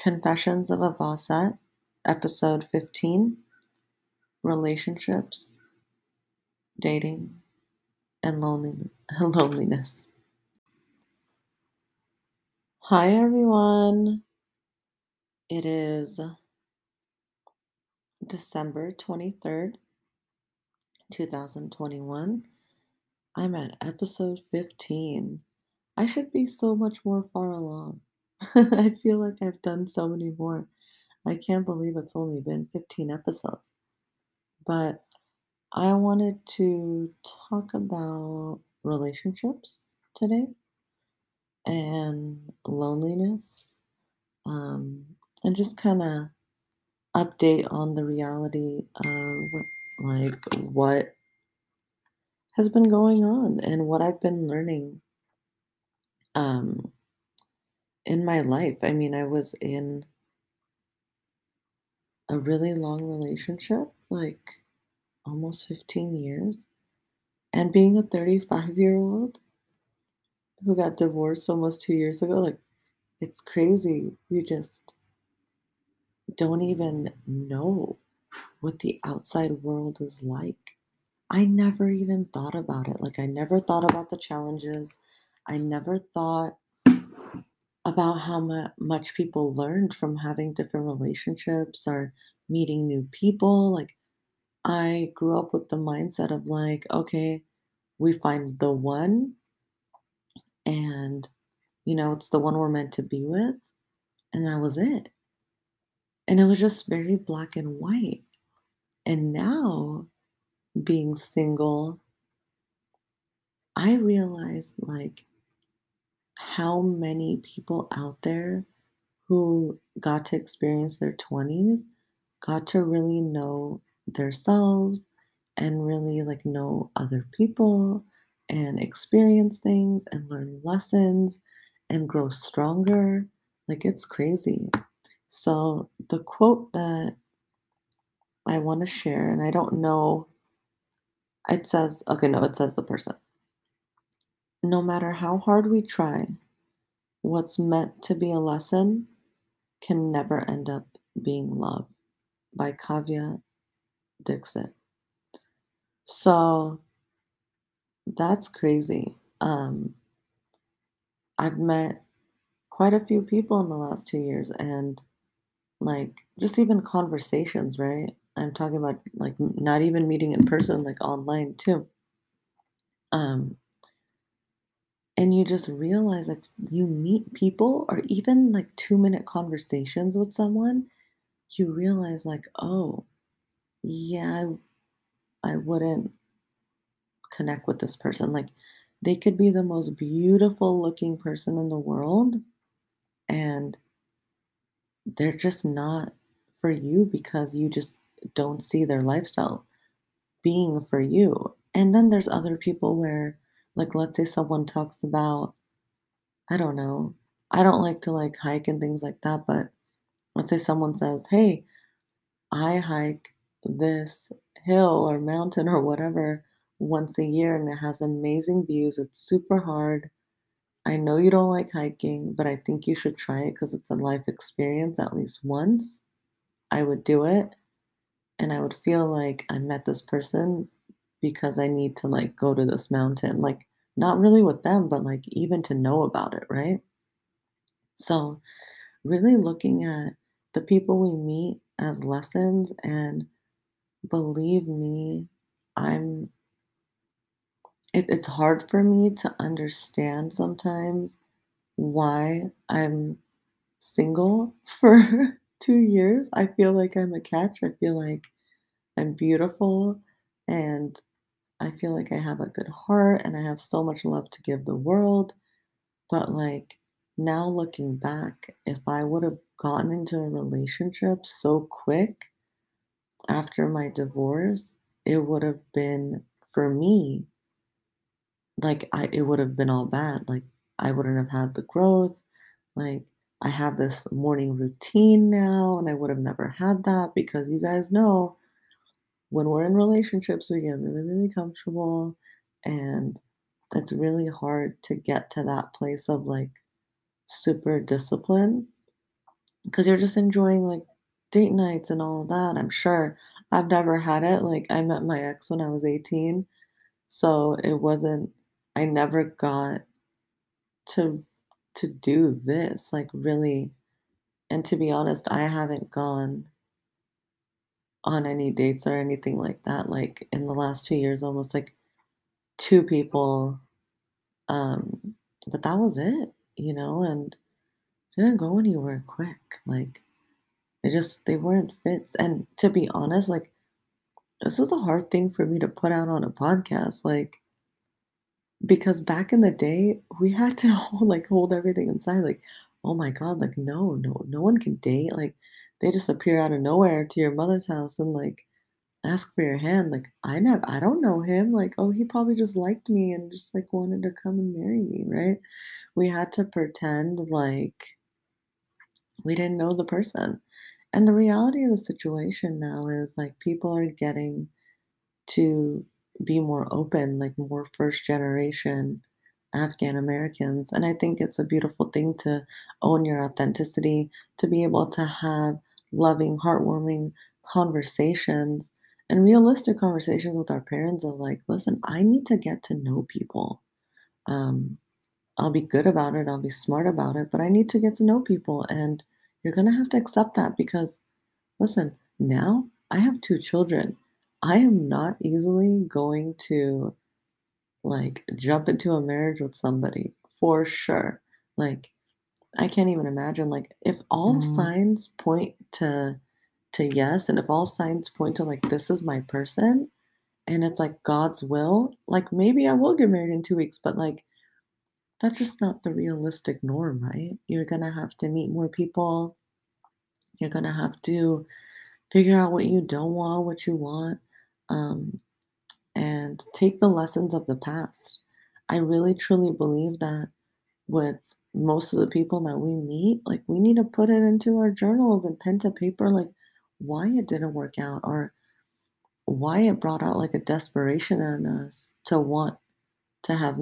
Confessions of a Vasset, episode 15 Relationships, Dating, and Loneliness. Hi, everyone. It is December 23rd, 2021. I'm at episode 15. I should be so much more far along. I feel like I've done so many more. I can't believe it's only been 15 episodes. But I wanted to talk about relationships today and loneliness um, and just kind of update on the reality of like what has been going on and what I've been learning um, in my life. I mean, I was in a really long relationship, like almost 15 years. And being a 35 year old who got divorced almost two years ago, like, it's crazy. You just don't even know what the outside world is like. I never even thought about it. Like, I never thought about the challenges. I never thought about how much people learned from having different relationships or meeting new people. Like, I grew up with the mindset of, like, okay, we find the one, and, you know, it's the one we're meant to be with. And that was it. And it was just very black and white. And now, being single, I realized, like, how many people out there who got to experience their 20s got to really know themselves and really like know other people and experience things and learn lessons and grow stronger. Like it's crazy. So, the quote that I want to share, and I don't know, it says, okay, no, it says the person. No matter how hard we try, what's meant to be a lesson can never end up being love by Kavya Dixit. So that's crazy. Um, I've met quite a few people in the last two years, and like just even conversations, right? I'm talking about like not even meeting in person, like online too. Um, and you just realize like you meet people or even like two minute conversations with someone you realize like oh yeah I, I wouldn't connect with this person. Like they could be the most beautiful looking person in the world and they're just not for you because you just don't see their lifestyle being for you. And then there's other people where like, let's say someone talks about, I don't know, I don't like to like hike and things like that, but let's say someone says, hey, I hike this hill or mountain or whatever once a year and it has amazing views. It's super hard. I know you don't like hiking, but I think you should try it because it's a life experience at least once. I would do it and I would feel like I met this person because I need to like go to this mountain. Like, not really with them, but like even to know about it, right? So, really looking at the people we meet as lessons, and believe me, I'm it, it's hard for me to understand sometimes why I'm single for two years. I feel like I'm a catch. I feel like I'm beautiful and I feel like I have a good heart and I have so much love to give the world. But like now looking back, if I would have gotten into a relationship so quick after my divorce, it would have been for me like I it would have been all bad. Like I wouldn't have had the growth. Like I have this morning routine now and I would have never had that because you guys know when we're in relationships, we get really, really comfortable. And it's really hard to get to that place of like super discipline because you're just enjoying, like, date nights and all of that, I'm sure. I've never had it, like, I met my ex when I was 18, so it wasn't I never got to to do this, like, really and to be honest, I haven't gone on any dates or anything like that, like, in the last 2 years, almost, like, 2 people, um, but that was it, you know, and didn't go anywhere quick, like, it just they weren't fits, and to be honest, like, this is a hard thing for me to put out on a podcast, like because back in the day, we had to hold like, hold everything inside, like, "Oh my god," like, "No, no no one can date," like, they just appear out of nowhere to your mother's house and, like, ask for your hand, like, I nev I don't know him, like, "Oh, he probably just liked me and just, like, wanted to come and marry me," right? We had to pretend like we didn't know the person, and the reality of the situation now is, like, people are getting to be more open, like, more first generation Afghan Americans, and I think it's a beautiful thing to own your authenticity, to be able to have loving, heartwarming conversations and realistic conversations with our parents of like, "Listen, I need to get to know people. Um, I'll be good about it, I'll be smart about it, but I need to get to know people, and you're gonna have to accept that because listen, now I have 2 children. I am not easily going to, like, jump into a marriage with somebody, for sure. Like, I can't even imagine, like, if all signs point to to yes, and if all signs point to, like, this is my person, and it's, like, God's will, like, maybe I will get married in 2 weeks, but, like, that's just not the realistic norm, right? You're gonna have to meet more people. You're gonna have to figure out what you don't want, what you want, um, and take the lessons of the past. I really truly believe that with most of the people that we meet, like, we need to put it into our journals and pen to paper, like, why it didn't work out or why it brought out, like, a desperation in us to want to have,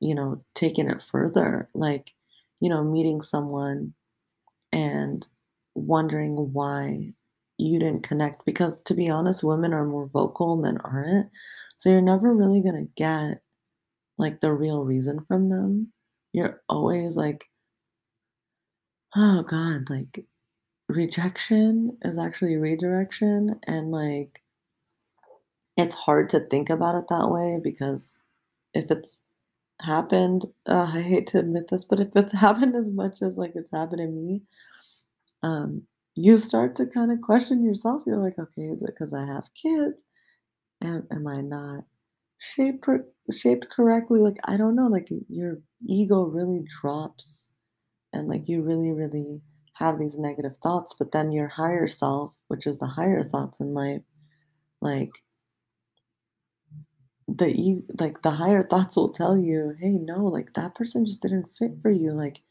you know, taken it further, like, you know, meeting someone and wondering why you didn't connect, because to be honest, women are more vocal, men aren't, so you're never really gonna get, like, the real reason from them. You're always, like oh god, like, rejection is actually redirection, and, like it's hard to think about it that way because if it's happened uh, I hate to admit this, but if it's happened as much as, like, it's happened to me, um, you start to kinda question yourself, you're like, "Okay, is it because I have kids? Am am I not shaped shaped correctly?" Like, I don't know, like, your ego really drops, and, like, you really, really have these negative thoughts, but then your higher self, which is the higher thoughts in life, like the you like, the higher thoughts will tell you, "Hey, no, like, that person just didn't fit for you, like,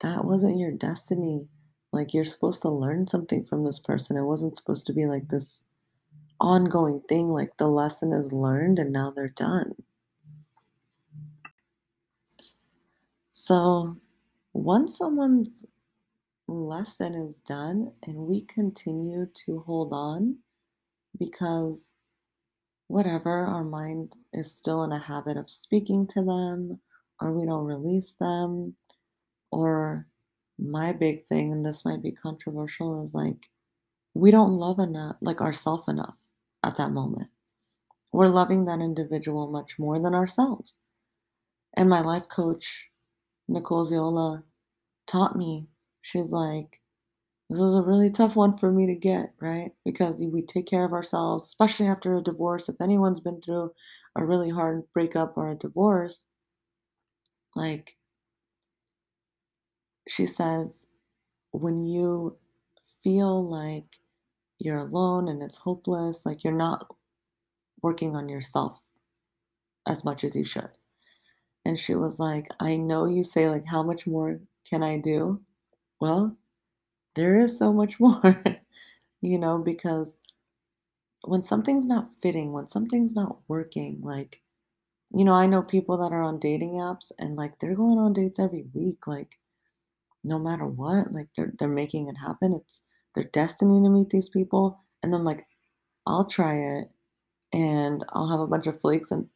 that wasn't your destiny, like, you're supposed to learn something from this person, it wasn't supposed to be, like, this ongoing thing, like, the lesson is learned and now they're done." So, once someone's lesson is done and we continue to hold on because whatever, our mind is still in a habit of speaking to them, or we don't release them, or my big thing, and this might be controversial, is, like, we don't love enough like, ourself enough at that moment. We're loving that individual much more than ourselves. And my life coach, Nicole Ziola, taught me, she's like, "This is a really tough one for me to get," right? Because we take care of ourselves, especially after a divorce, if anyone's been through a really hard breakup or a divorce like she says, "When you feel like you're alone and it's hopeless, like, you're not working on yourself as much as you should." And she was like, "I know you say, like, how much more can I do?' Well, there is so much more, you know, because when something's not fitting, when something's not working, like you know, I know people that are on dating apps and, like, they're going on dates every week, like no matter what, like, they're they're making it happen, it's their destiny to meet these people, and then, like, I'll try it, and I'll have a bunch of flakes, and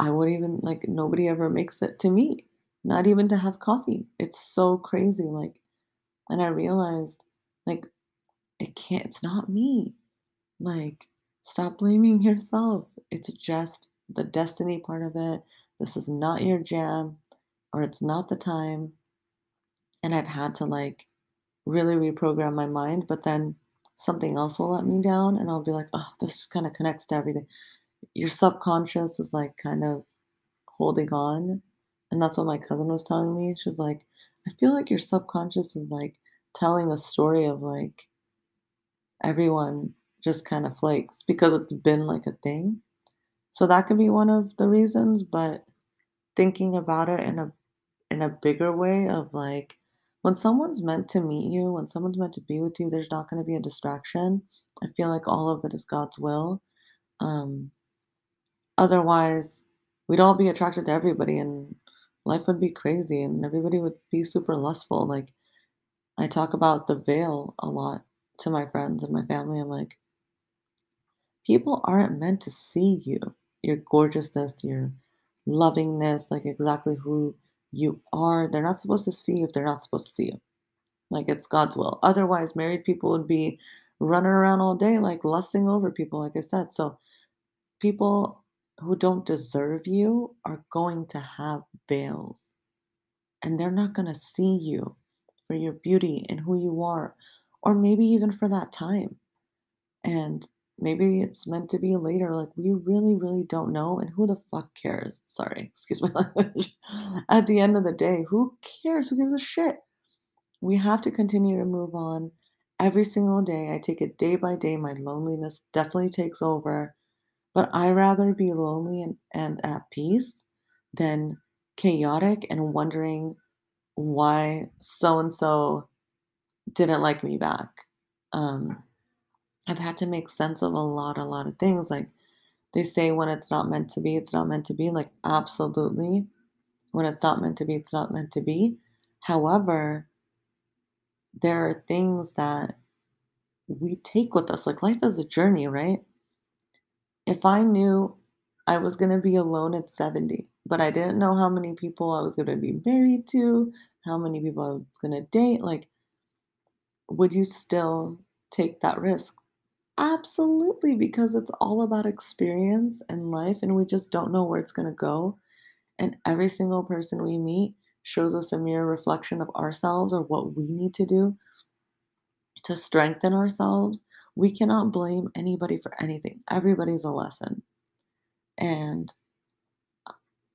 I wouldn't even like, nobody ever makes it to me, not even to have coffee. It's so crazy, like and I realized, like, it can't it's not me. Like, stop blaming yourself. It's just the destiny part of it. This is not your jam, or it's not the time. And I've had to, like, really reprogram my mind, but then something else will let me down, and I'll be like, "Oh, this just kinda connects to everything." Your subconscious is, like, kind of holding on, and that's what my cousin was telling me. She was like, "I feel like your subconscious is, like, telling a story of, like" everyone just kinda flakes because it's been, like, a thing. So that could be one of the reasons, but thinking about it in a in a bigger way of, like, when someone's meant to meet you, when someone's meant to be with you, there's not gonna be a distraction. I feel like all of it is God's will. Um otherwise, we'd all be attracted to everybody, and life would be crazy, and everybody would be super lustful, like, I talk about the veil a lot to my friends and my family. I'm like people aren't meant to see you, your gorgeousness, your lovingness, like, exactly who you are. They're not supposed to see you if they're not supposed to see you. Like, it's God's will. Otherwise, married people would be running around all day, like, lusting over people, like I said. So, people who don't deserve you are going to have veils, and they're not gonna see you for your beauty and who you are, or maybe even for that time. And maybe it's meant to be later, like, we really, really don't know, and who the fuck cares? Sorry, excuse my language. At the end of the day, who cares? Who gives a shit? We have to continue to move on every single day. I take it day by day. My loneliness definitely takes over, but I rather be lonely and and at peace than chaotic and wondering why so and so didn't like me back. Um, I've had to make sense of a lot, a lot of things. Like, they say when it's not meant to be, it's not meant to be. Like, absolutely. When it's not meant to be, it's not meant to be. However there are things that we take with us. Like, life is a journey, right? If I knew I was gonna be alone at 70, but I didn't know how many people I was gonna be married to, how many people I was gonna date, like would you still take that risk? Absolutely, because it's all about experience and life, and we just don't know where it's gonna go. And every single person we meet shows us a mirror reflection of ourselves or what we need to do to strengthen ourselves. We cannot blame anybody for anything. Everybody's a lesson. And,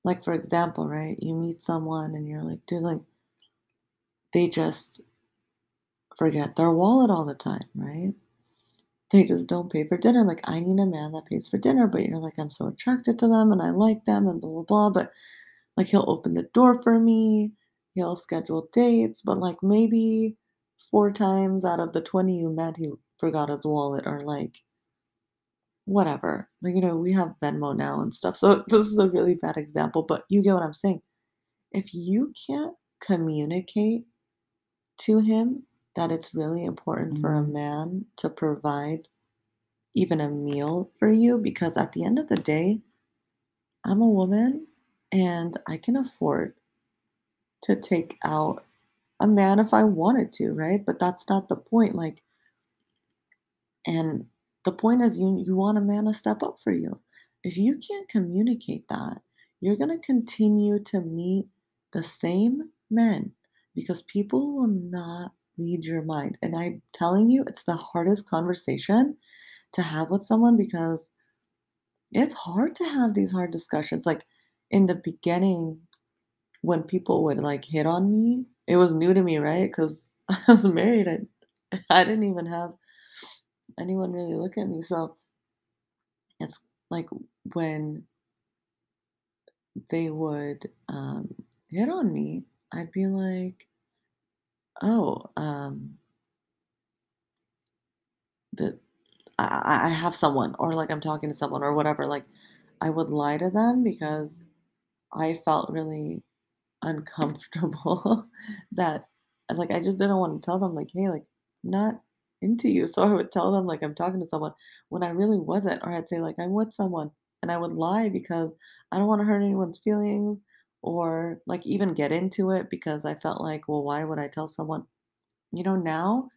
like, for example, right, you meet someone and you're like, "Dude, like" they just forget their wallet all the time, right? They just don't pay for dinner. Like, I need a man that pays for dinner, but you're like, "I'm so attracted to them, and I like them, and blah, blah, blah," but, like, he'll open the door for me, he'll schedule dates, but, like, maybe 4 times out of the 20 you met, he forgot his wallet or, like whatever. Like, you know, we have Venmo now and stuff, so this is a really bad example, but you get what I'm saying. If you can't communicate to him that it's really important for a Mhm. man to provide even a meal for you, because at the end of the day I'm a woman, and I can afford to take out a man if I wanted to, right? But that's not the point, like and the point is you you want a man to step up for you. If you can't communicate that, you're gonna continue to meet the same men because people will not read your mind, and I'm telling you, it's the hardest conversation to have with someone because it's hard to have these hard discussions, like, in the beginning, when people would, like, hit on me, it was new to me, right? Because I was married, and I didn't even have anyone really look at me, so it's like when they would, um, hit on me, I'd be like "Oh, um" "the I I have someone," or, like, I'm talking to someone or whatever, like, I would lie to them because I felt really uncomfortable that like I just didn't want to tell them like, "Hey, like not into you." So I would tell them like I'm talking to someone when I really wasn't, or I'd say like I'm with someone and I would lie because I don't want to hurt anyone's feelings or like even get into it because I felt like, well, why would I tell someone? You know, now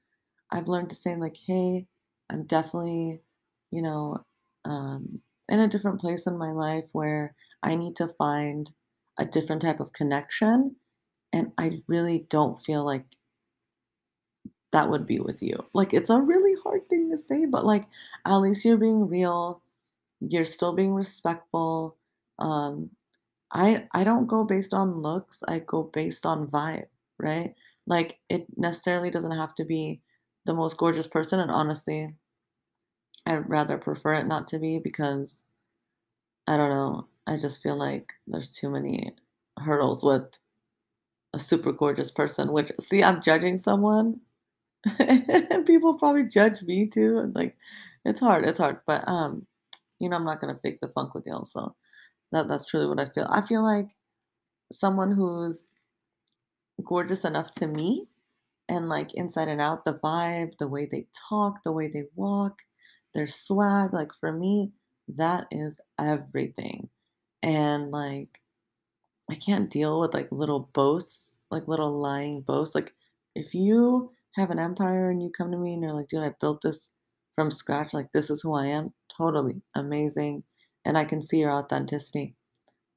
I've learned to say like, "Hey, I'm definitely, you know, um, in a different place in my life where I need to find a different type of connection, and I really don't feel like that would be with you." Like, it's a really hard thing to say, but like, at least you're being real. You're still being respectful. Um, I I don't go based on looks. I go based on vibe, right? Like, it necessarily doesn't have to be the most gorgeous person, and honestly, I'd rather prefer it not to be because I don't know. I just feel like there's too many hurdles with a super gorgeous person, which see, I'm judging someone people probably judge me too. And like it's hard, it's hard. But um, you know, I'm not gonna fake the funk with y'all. So that that's truly what I feel. I feel like someone who's gorgeous enough to me and like inside and out, the vibe, the way they talk, the way they walk, their swag, like for me, that is everything. And like I can't deal with like little boasts, like little lying boasts. Like if you have an empire and you come to me and you're like, dude, I built this from scratch, like this is who I am, totally amazing. And I can see your authenticity.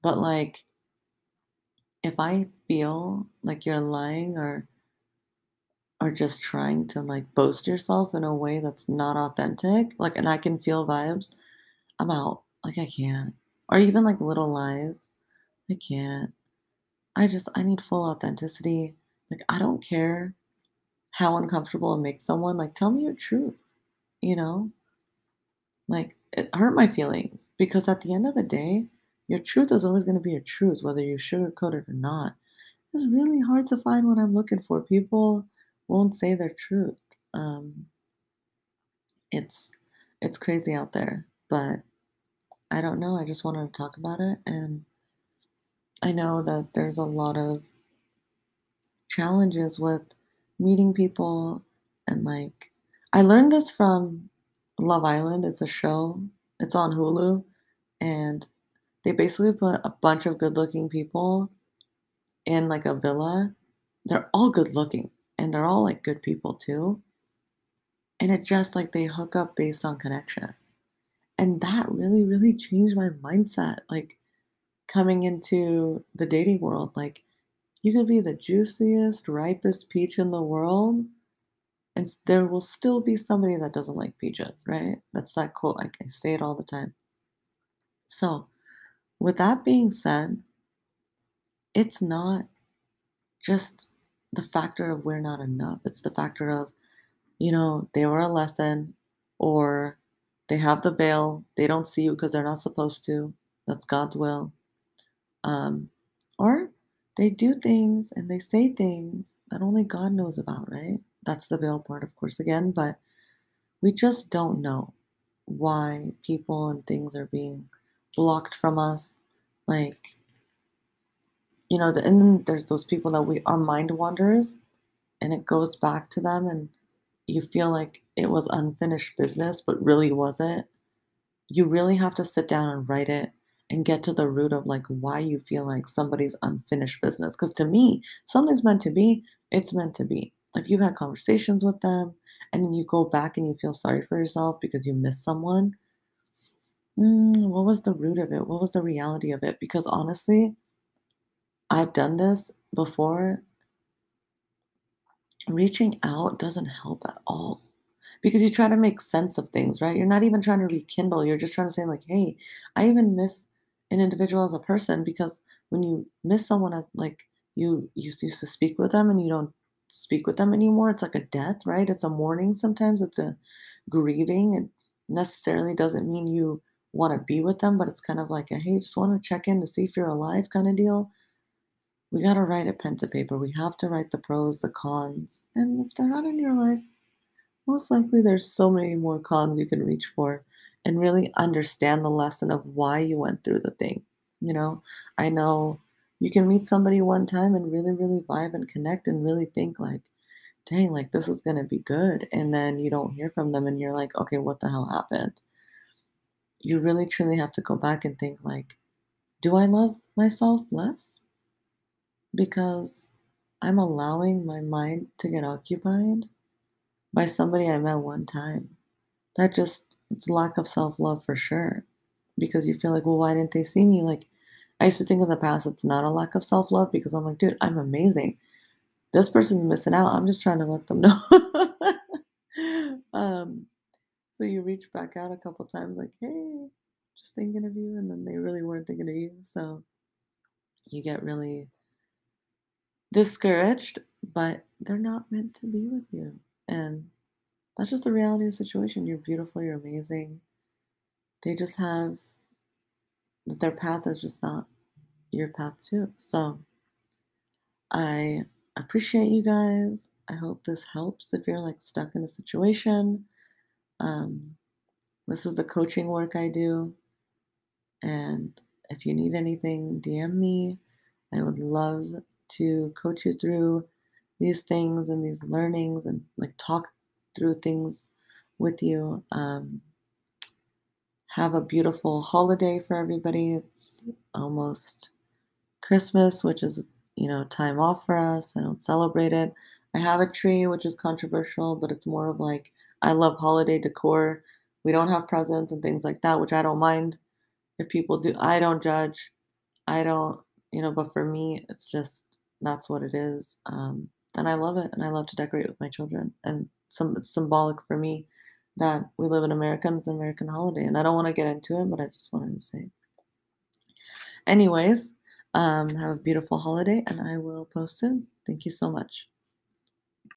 But like if I feel like you're lying or or just trying to like boast yourself in a way that's not authentic, like and I can feel vibes, I'm out. Like I can't. Or even like little lies. I can't. I just I need full authenticity. Like I don't care how uncomfortable it makes someone. Like tell me your truth, you know? Like it hurt my feelings because at the end of the day, your truth is always going to be your truth, whether you sugarcoat it or not. It's really hard to find what I'm looking for. People won't say their truth. Um, it's it's crazy out there, but I don't know. I just wanted to talk about it, and I know that there's a lot of challenges with meeting people, and like I learned this from Love Island. It's a show. It's on Hulu, and they basically put a bunch of good-looking people in like a villa. They're all good looking and they're all like good people too. And it just like they hook up based on connection. And that really, really changed my mindset. Like coming into the dating world, like you could be the juiciest, ripest peach in the world, and there will still be somebody that doesn't like peaches, right? That's that quote. Like I say it all the time. So, with that being said, it's not just the factor of we're not enough. It's the factor of, you know, they were a lesson or they have the veil. They don't see you because they're not supposed to. That's God's will. Um, or they do things and they say things that only God knows about, right? That's the veil part, of course, again, but we just don't know why people and things are being blocked from us. Like, you know, the, and then there's those people that we are mind wanderers and it goes back to them and you feel like it was unfinished business, but really wasn't. You really have to sit down and write it and get to the root of like why you feel like somebody's unfinished business. Because to me, something's meant to be, it's meant to be. If you've had conversations with them and then you go back and you feel sorry for yourself because you miss someone, mm, what was the root of it? What was the reality of it? Because honestly, I've done this before reaching out doesn't help at all because you try to make sense of things, right? You're not even trying to rekindle. You're just trying to say, like, hey, I even miss an individual as a person because when you miss someone, like you used to speak with them and you don't speak with them anymore, it's like a death, right? It's a mourning sometimes, it's a grieving. It necessarily doesn't mean you want to be with them, but it's kind of like a hey, just want to check in to see if you're alive kind of deal. We gotta write it pen to paper. We have to write the pros, the cons. And if they're not in your life, most likely there's so many more cons you can reach for and really understand the lesson of why you went through the thing. You know, I know You can meet somebody one time and really, really vibe and connect and really think like, "Dang, like, this is gonna be good," and then you don't hear from them and you're like, "Okay, what the hell happened?" You really truly have to go back and think like, "Do I love myself less because I'm allowing my mind to get occupied by somebody I met one time?" That just it's lack of self-love for sure, because you feel like, "Well, why didn't they see me?" Like, I used to think in the past it's not a lack of self-love because I'm like, "Dude, I'm amazing. This person's missing out. I'm just trying to let them know." Um, so you reach back out a couple times like, "Hey, just thinking of you," and then they really weren't thinking of you, so you get really discouraged, but they're not meant to be with you, and that's just the reality of the situation. You're beautiful, you're amazing. They just have their path is just not your path too. So I appreciate you guys. I hope this helps if you're like stuck in a situation. Um, this is the coaching work I do. And if you need anything, DM me. I would love to coach you through these things and these learnings and like talk through things with you. Um, have a beautiful holiday for everybody. It's almost Christmas, which is, you know, time off for us. I don't celebrate it. I have a tree, which is controversial, but it's more of like I love holiday decor. We don't have presents and things like that, which I don't mind if people do. I don't judge. I don't, you know, but for me, it's just that's what it is. Um, and I love it, and I love to decorate with my children. And some it's symbolic for me that we live in America and it's an American holiday. And I don't want to get into it, but I just wanted to say. Anyways, um, have a beautiful holiday, and I will post soon. Thank you so much.